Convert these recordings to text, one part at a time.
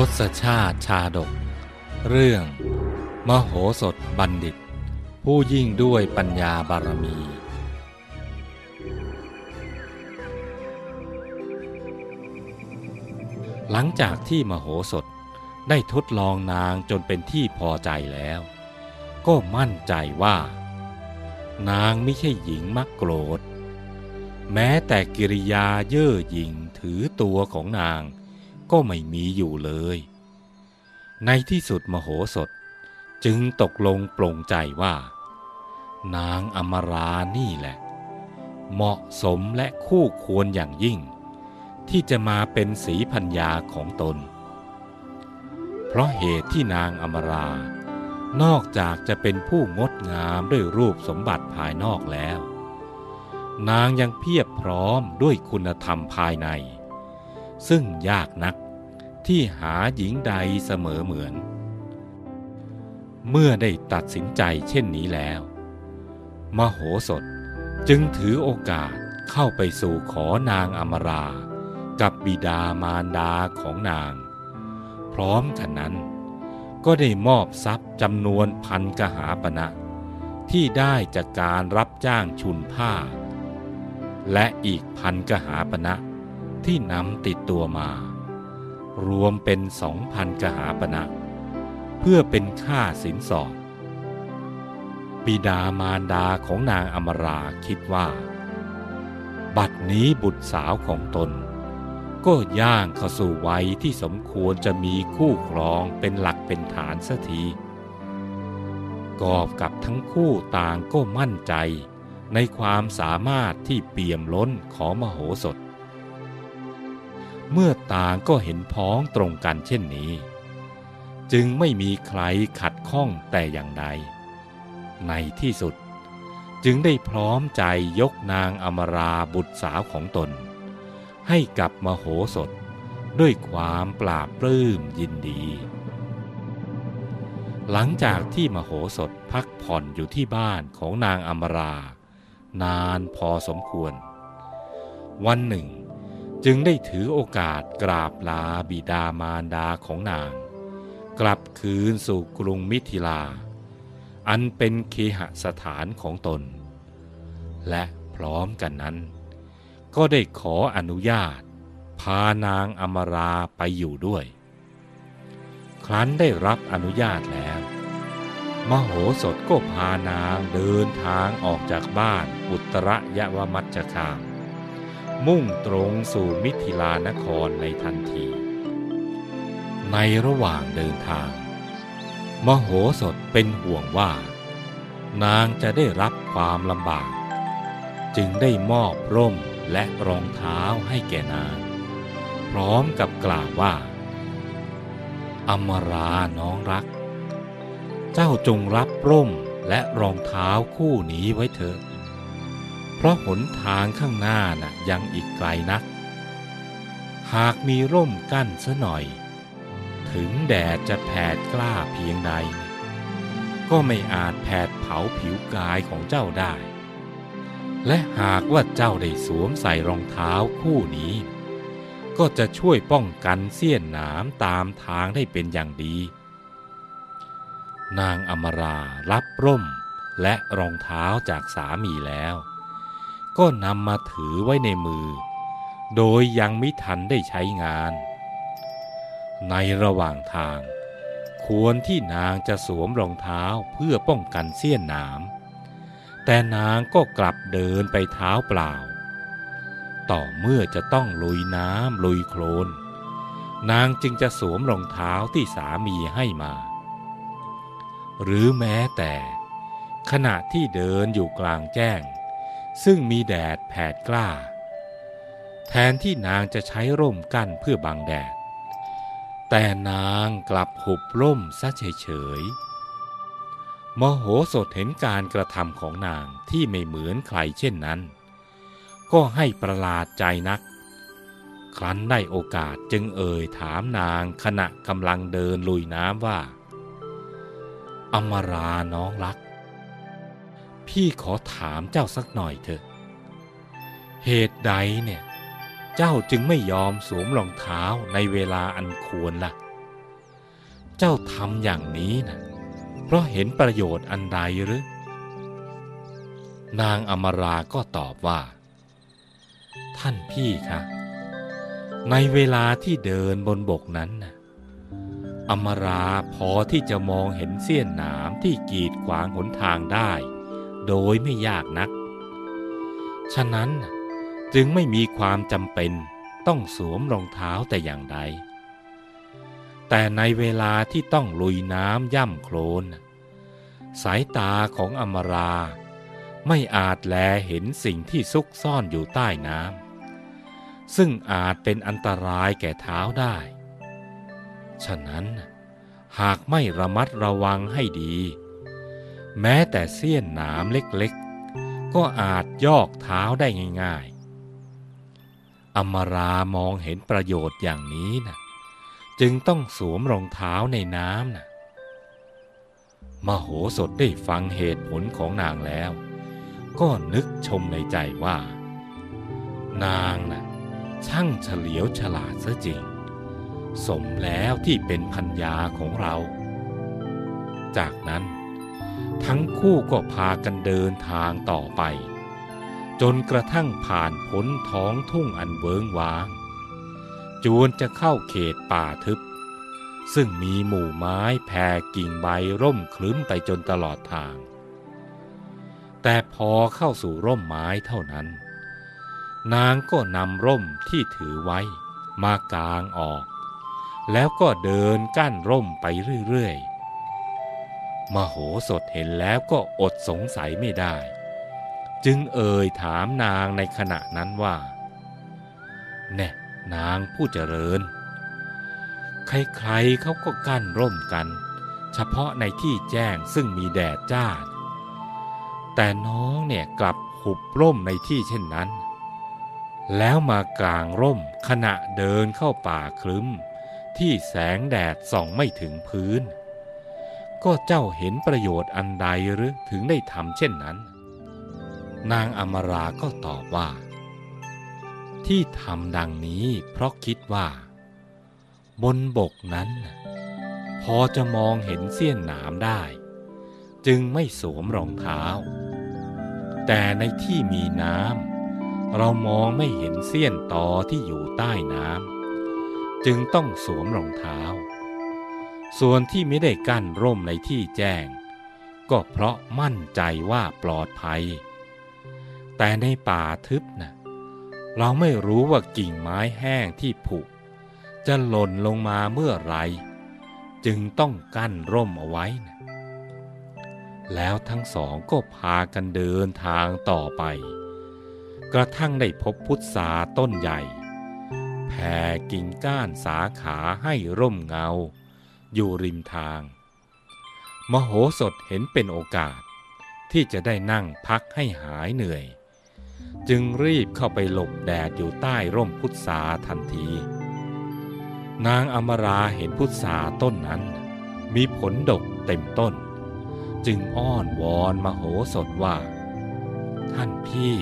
ทศชาติชาดก เรื่อง มโหสถบัณฑิต ผู้ยิ่งด้วยปัญญาบารมี หลังจากที่มโหสถได้ทดลองนางจนเป็นที่พอใจแล้ว ก็มั่นใจว่า นางไม่ใช่หญิงมักโกรธ แม้แต่กิริยาเย่อหยิ่งถือตัวของนาง ก็ไม่มีอยู่เลย ในที่สุดมโหสถจึงตกลงปลงใจว่า นางอมรานี่แหละ เหมาะสมและคู่ควรอย่างยิ่ง ที่จะมาเป็นสีพัญญาของตน เพราะเหตุที่นางอมรานอกจากจะเป็นผู้งดงามด้วยรูปสมบัติภายนอกแล้ว นางยังเพียบพร้อมด้วยคุณธรรมภายใน ซึ่งยากนักที่หาหญิงใดเสมอเหมือน เมื่อได้ตัดสินใจเช่นนี้แล้ว มโหสถจึงถือโอกาสเข้าไปสู่ขอนางอมรา กับบิดามารดาของนาง พร้อมกันนั้น ก็ได้มอบทรัพย์จำนวนพันกหาปณะที่ได้จากการรับจ้างชุนผ้า และอีกพันกหาปณะ ที่นำติดตัวมา รวมเป็นสองพันกหาปณะเพื่อเป็นค่าสินสอดบิดามารดาของนางอมราคิดว่า บัดนี้บุตรสาวของตน ก็ย่างเข้าสู่วัยที่สมควรจะมีคู่ครองเป็นหลักเป็นฐานสักทีกอบกับทั้งคู่ต่างก็มั่นใจในความสามารถที่เปี่ยมล้นของมโหสถ เมื่อต่างก็เห็นพ้องตรงกันเช่นนี้ จึงไม่มีใครขัดข้องแต่อย่างใด ในที่สุดจึงได้พร้อมใจยกนางอมราบุตรสาวของตน ให้กับมโหสถด้วยความปราบปลื้มยินดี หลังจากที่มโหสถพักผ่อนอยู่ที่บ้านของนางอมรา นานพอสมควร วันหนึ่ง จึงได้ถือโอกาสกราบลาบิดามารดาของนาง กลับคืนสู่กรุงมิถิลา อันเป็นเคหสถานของตน และพร้อมกันนั้น ก็ได้ขออนุญาต พานางอมราไปอยู่ด้วย ครั้นได้รับอนุญาตแล้ว มโหสถก็พานางเดินทางออกจากบ้านอุตรยะวมัจจคาม มุ่งตรงสู่มิถิลานครในทันที ในระหว่างเดินทาง มโหสถเป็นห่วงว่า นางจะได้รับความลำบาก จึงได้มอบร่มและรองเท้าให้แก่นาง พร้อมกับกล่าวว่า อมราน้องรัก เจ้าจงรับร่มและรองเท้าคู่นี้ไว้เถอะ เพราะหนทางข้างหน้าน่ะยังอีกไกลนัก หากมีร่มกั้นซะหน่อย ถึงแดดจะแผดกล้าเพียงใด ก็ไม่อาจแผดเผาผิวกายของเจ้าได้ และหากว่าเจ้าได้สวมใส่รองเท้าคู่นี้ ก็จะช่วยป้องกันเสี้ยนหนามตามทางได้เป็นอย่างดี นางอมรารับร่มและรองเท้าจากสามีแล้ว ก็นำมาถือไว้ในมือ โดยยังไม่ทันได้ใช้งาน ในระหว่างทาง ควรที่นางจะสวมรองเท้าเพื่อป้องกันเสี้ยนหนาม แต่นางก็กลับเดินไปเท้าเปล่า ต่อเมื่อจะต้องลุยน้ำลุยโคลน นางจึงจะสวมรองเท้าที่สามีให้มา หรือแม้แต่ขณะที่เดินอยู่กลางแจ้ง ซึ่งมีแดดแผดกล้า แทนที่นางจะใช้ร่มกั้นเพื่อบังแดด แต่นางกลับหุบร่มซะเฉยๆมโหสถเห็นการกระทำของนางที่ไม่เหมือนใครเช่นนั้น ก็ให้ประหลาดใจนัก ครั้นได้โอกาสจึงเอ่ยถามนางขณะกำลังเดินลุยน้ำว่า อมราน้องรัก พี่ขอถามเจ้าสักหน่อยเถอะ เหตุใดเนี่ย เจ้าจึงไม่ยอมสวมรองเท้าในเวลาอันควรละ่ะ เจ้าทำอย่างนี้นะเพราะเห็นประโยชน์อันใดหรือ นางอมราก็ตอบว่า ท่านพี่คะในเวลาที่เดินบนบกนั้นนะอมราพอที่จะมองเห็นเสี้ยนหนามที่กีดขวางหนทางได้ โดยไม่ยากนัก ฉะนั้นจึงไม่มีความจำเป็นต้องสวมรองเท้าแต่อย่างใด แต่ในเวลาที่ต้องลุยน้ำย่ำโคลน สายตาของอมราไม่อาจแลเห็นสิ่งที่ซุกซ่อนอยู่ใต้น้ำ ซึ่งอาจเป็นอันตรายแก่เท้าได้ ฉะนั้นหากไม่ระมัดระวังให้ดี แม้แต่เสี้ยนหนามเล็กๆ ก็อาจยอกเท้าได้ง่าย ๆ อมรามองเห็นประโยชน์อย่างนี้นะจึงต้องสวมรองเท้าในน้ำนะมโหสถได้ฟังเหตุผลของนางแล้ว ก็นึกชมในใจว่า นางนะ่ะช่างเฉลียวฉลาดซะจริง สมแล้วที่เป็นพัญญาของเรา จากนั้น ทั้งคู่ก็พากันเดินทางต่อไป จนกระทั่งผ่านพ้นท้องทุ่งอันเวิงว้าง จวนจะเข้าเขตป่าทึบ ซึ่งมีหมู่ไม้แผ่กิ่งใบร่มคลึ้มไปจนตลอดทาง แต่พอเข้าสู่ร่มไม้เท่านั้น นางก็นำร่มที่ถือไว้มากางออก แล้วก็เดินกั้นร่มไปเรื่อยๆ มโหสถเห็นแล้วก็อดสงสัยไม่ได้ จึงเอ่ยถามนางในขณะนั้นว่า แน่นางผู้เจริญ ใครๆเขาก็กั้นร่มกัน เฉพาะในที่แจ้งซึ่งมีแดดจ้า แต่น้องเนี่ยกลับหุบร่มในที่เช่นนั้น แล้วมากลางร่มขณะเดินเข้าป่าคลึ้ม ที่แสงแดดส่องไม่ถึงพื้น ก็เจ้าเห็นประโยชน์อันใดหรือถึงได้ทำเช่นนั้น นางอมราก็ตอบว่า ที่ทำดังนี้เพราะคิดว่า บนบกนั้น พอจะมองเห็นเสี้ยนหนามได้ จึงไม่สวมรองเท้า แต่ในที่มีน้ำเรามองไม่เห็นเสี้ยนตอที่อยู่ใต้น้ำจึงต้องสวมรองเท้า ส่วนที่ไม่ได้กั้นร่มในที่แจ้ง ก็เพราะมั่นใจว่าปลอดภัย แต่ในป่าทึบนะ่ะเราไม่รู้ว่ากิ่งไม้แห้งที่ผุ จะหล่นลงมาเมื่อไร จึงต้องกั้นร่มเอาไว้นะแล้วทั้งสองก็พากันเดินทางต่อไป กระทั่งได้พบพุทธาต้นใหญ่แผ่กิ่งก้านสาขาให้ร่มเงา อยู่ริมทาง มโหสถเห็นเป็นโอกาส ที่จะได้นั่งพักให้หายเหนื่อย จึงรีบเข้าไปหลบแดดอยู่ใต้ร่มพุทธาทันที นางอมราเห็นพุทธาต้นนั้น มีผลดกเต็มต้น จึงอ้อนวอนมโหสถว่า ท่านพี่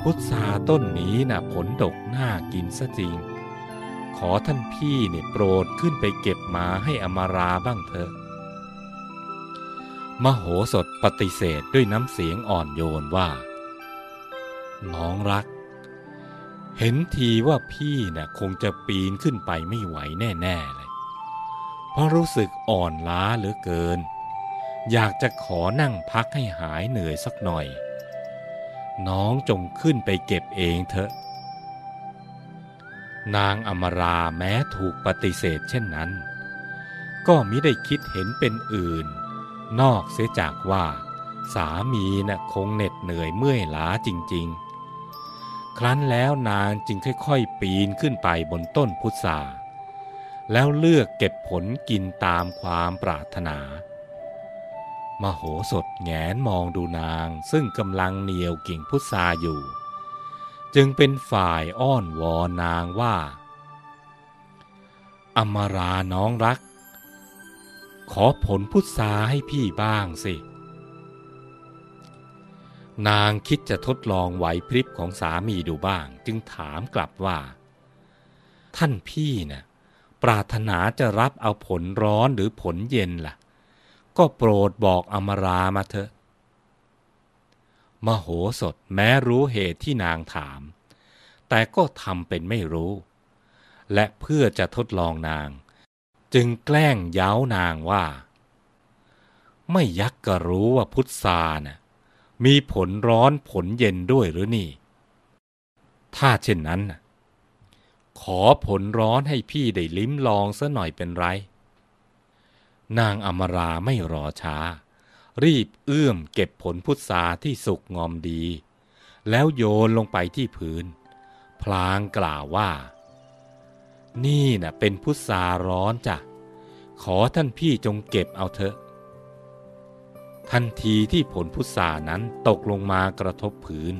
พุทธาต้นนี้นะ่ะผลดกน่ากินซะจริง ขอท่านพี่เนี่ยโปรดขึ้นไปเก็บมาให้อมาราบ้างเถอะ มโหสถปฏิเสธด้วยน้ำเสียงอ่อนโยนว่า น้องรัก เห็นทีว่าพี่นะ่ะคงจะปีนขึ้นไปไม่ไหวแน่ๆเลย เพราะรู้สึกอ่อนล้าเหลือเกิน อยากจะขอนั่งพักให้หายเหนื่อยสักหน่อย น้องจงขึ้นไปเก็บเองเถอะ นางอมราแม้ถูกปฏิเสธเช่นนั้น ก็มิได้คิดเห็นเป็นอื่น นอกเสียจากว่า สามีนะ่ะคงเหน็ดเหนื่อยเมื่อยล้าจริง ๆ ครั้นแล้วนางจึงค่อยๆ ปีนขึ้นไปบนต้นพุทราแล้วเลือกเก็บผลกินตามความปรารถนา มโหสถแงนมองดูนางซึ่งกำลังเหนียวกิ่งพุทราอยู่ จึงเป็นฝ่ายอ้อนวอนนางว่า อมราน้องรัก ขอผลพุทราให้พี่บ้างสิ นางคิดจะทดลองไหวพริบของสามีดูบ้าง จึงถามกลับว่า ท่านพี่นะ่ะปรารถนาจะรับเอาผลร้อนหรือผลเย็นล่ะ ก็โปรดบอกอมรามาเถอะ มโหสถแม้รู้เหตุที่นางถาม แต่ก็ทำเป็นไม่รู้ และเพื่อจะทดลองนาง จึงแกล้งเย้านางว่า ไม่ยักก็รู้ว่าพุทธานะ่ะมีผลร้อนผลเย็นด้วยหรือนี่ ถ้าเช่นนั้น ขอผลร้อนให้พี่ได้ลิ้มลองซะหน่อยเป็นไร นางอมราไม่รอช้า รีบเอื้อมเก็บผลพุทราที่สุกงอมดี แล้วโยนลงไปที่พื้น พลางกล่าวว่า นี่นะ่ะเป็นพุทราร้อนจ้ะ ขอท่านพี่จงเก็บเอาเถอะ ทันทีที่ผลพุทรานั้นตกลงมากระทบพื้น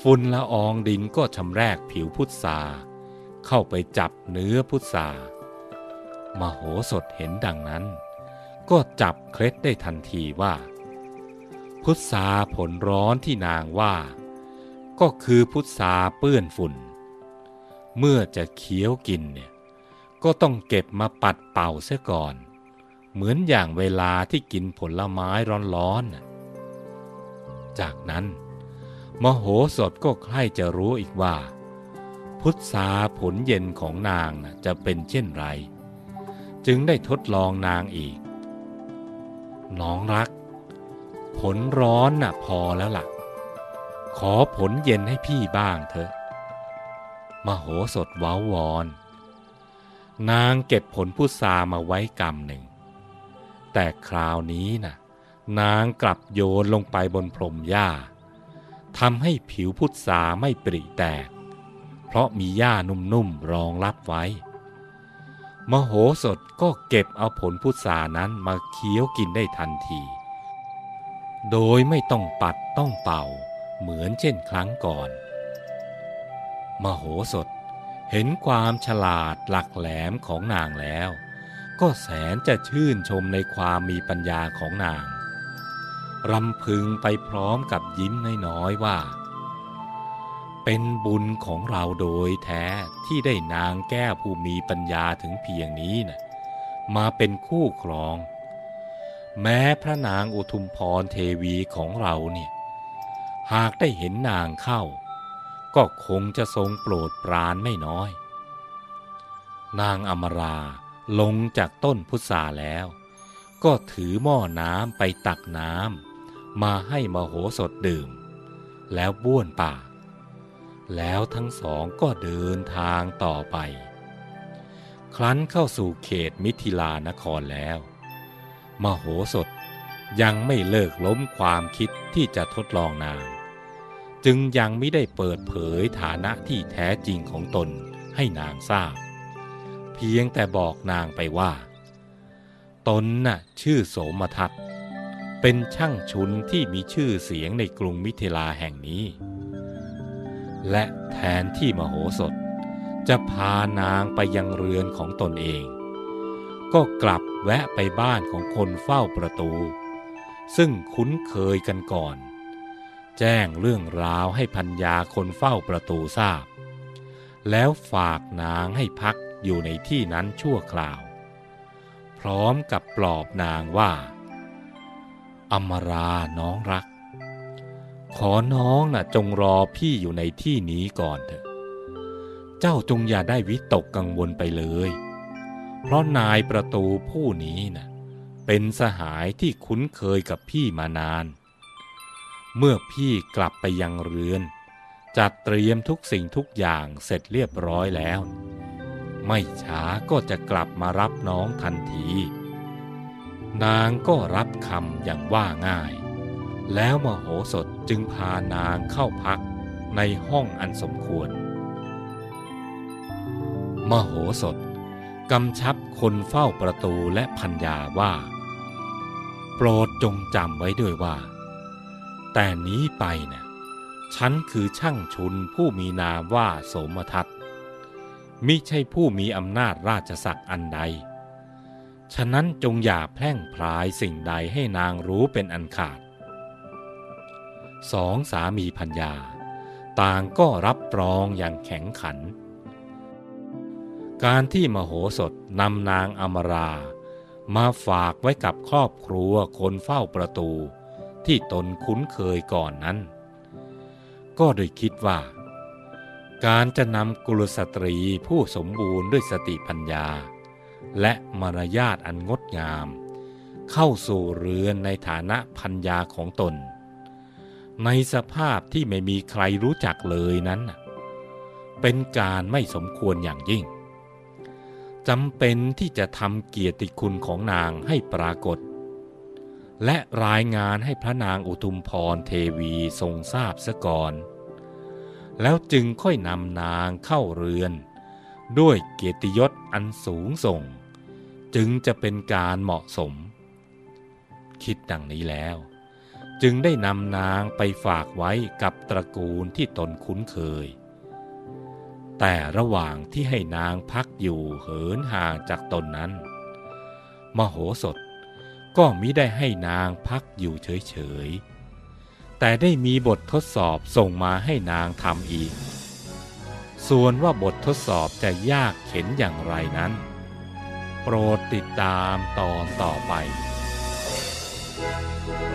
ฝุ่นละอองดินก็ชำแรกผิวพุทราเข้าไปจับเนื้อพุทรามโหสถเห็นดังนั้น ก็จับเคล็ดได้ทันทีว่า พุทราผลร้อนที่นางว่า ก็คือพุทราเปื้อนฝุ่น เมื่อจะเคี้ยวกินเนี่ยก็ต้องเก็บมาปัดเป่าเสียก่อน เหมือนอย่างเวลาที่กินผลไม้ร้อนๆ จากนั้นมโหสถก็ใคร่จะรู้อีกว่า พุทธาผลเย็นของนางจะเป็นเช่นไร จึงได้ทดลองนางอีก น้องรัก ผลร้อนน่ะพอแล้วละ่ะ ขอผลเย็นให้พี่บ้างเถอะ มโหสถว้าวอน นางเก็บผลพุทรามาไว้กำหนึ่ง แต่คราวนี้นะ่ะ นางกลับโยนลงไปบนพรมหญ้าทำให้ผิวพุทราไม่ปริแตก เพราะมีหญ้านุ่มๆรองรับไว้ มโหสถก็เก็บเอาผลพุทรานั้นมาเคี้ยวกินได้ทันที โดยไม่ต้องปัดต้องเป่า เหมือนเช่นครั้งก่อน มโหสถเห็นความฉลาดหลักแหลมของนางแล้ว ก็แสนจะชื่นชมในความมีปัญญาของนาง รำพึงไปพร้อมกับยิ้มน้อยๆว่า เป็นบุญของเราโดยแท้ที่ได้นางแก้วผู้มีปัญญาถึงเพียงนี้นะมาเป็นคู่ครอง แม้พระนางอุทุมพรเทวีของเราเนี่ยหากได้เห็นนางเข้า ก็คงจะทรงโปรดปรานไม่น้อย นางอมราลงจากต้นพุทราแล้ว ก็ถือหม้อน้ำไปตักน้ำมาให้มโหสถดื่ม แล้วบ้วนปาก แล้วทั้งสองก็เดินทางต่อไป ครั้นเข้าสู่เขตมิถิลานครแล้ว มโหสถยังไม่เลิกล้มความคิดที่จะทดลองนาง จึงยังไม่ได้เปิดเผยฐานะที่แท้จริงของตนให้นางทราบ เพียงแต่บอกนางไปว่า ตนน่ะชื่อโสมทัตเป็นช่างชุนที่มีชื่อเสียงในกรุงมิถิลาแห่งนี้ และแทนที่มโหสถ จะพานางไปยังเรือนของตนเอง ก็กลับแวะไปบ้านของคนเฝ้าประตู ซึ่งคุ้นเคยกันก่อน แจ้งเรื่องราวให้พัญญาคนเฝ้าประตูทราบ แล้วฝากนางให้พักอยู่ในที่นั้นชั่วคราว พร้อมกับปลอบนางว่า อมราน้องรัก ขอน้องนะ่ะจงรอพี่อยู่ในที่นี้ก่อนเถอะ เจ้าจงอย่าได้วิตกกังวลไปเลย เพราะนายประตูผู้นี้นะ่ะเป็นสหายที่คุ้นเคยกับพี่มานาน เมื่อพี่กลับไปยังเรือน จัดเตรียมทุกสิ่งทุกอย่างเสร็จเรียบร้อยแล้ว ไม่ช้าก็จะกลับมารับน้องทันที นางก็รับคำอย่างว่าง่าย แล้วมโหสถจึงพานางเข้าพักในห้องอันสมควร มโหสถกำชับคนเฝ้าประตูและพัญญาว่า โปรดจงจำไว้ด้วยว่า แต่นี้ไปนะ่ะฉันคือช่างชุนผู้มีนามว่าโสมทัตมิใช่ผู้มีอำนาจราชศักดิ์อันใด ฉะนั้นจงอย่าแพร่งพรายสิ่งใดให้นางรู้เป็นอันขาด สองสามีพัญญา ต่างก็รับรองอย่างแข็งขัน การที่มโหสถนำนางอมรา มาฝากไว้กับครอบครัวคนเฝ้าประตู ที่ตนคุ้นเคยก่อนนั้น ก็โดยคิดว่า การจะนำกุลสตรีผู้สมบูรณ์ด้วยสติปัญญา และมารยาทอันงดงาม เข้าสู่เรือนในฐานะพัญญาของตน ในสภาพที่ไม่มีใครรู้จักเลยนั้น เป็นการไม่สมควรอย่างยิ่งจำเป็นที่จะทำเกียรติคุณของนางให้ปรากฏ และรายงานให้พระนางอุทุมพรเทวีทรงทราบซะก่อน แล้วจึงค่อยนำนางเข้าเรือน ด้วยเกียรติยศอันสูงส่ง จึงจะเป็นการเหมาะสม คิดดังนี้แล้ว จึงได้นำนางไปฝากไว้กับตระกูลที่ตนคุ้นเคย แต่ระหว่างที่ให้นางพักอยู่เหินห่างจากตนนั้น มโหสถก็มิได้ให้นางพักอยู่เฉยๆ แต่ได้มีบททดสอบส่งมาให้นางทำอีก ส่วนว่าบททดสอบจะยากเข็นอย่างไรนั้น โปรดติดตามตอนต่อไป Thank you.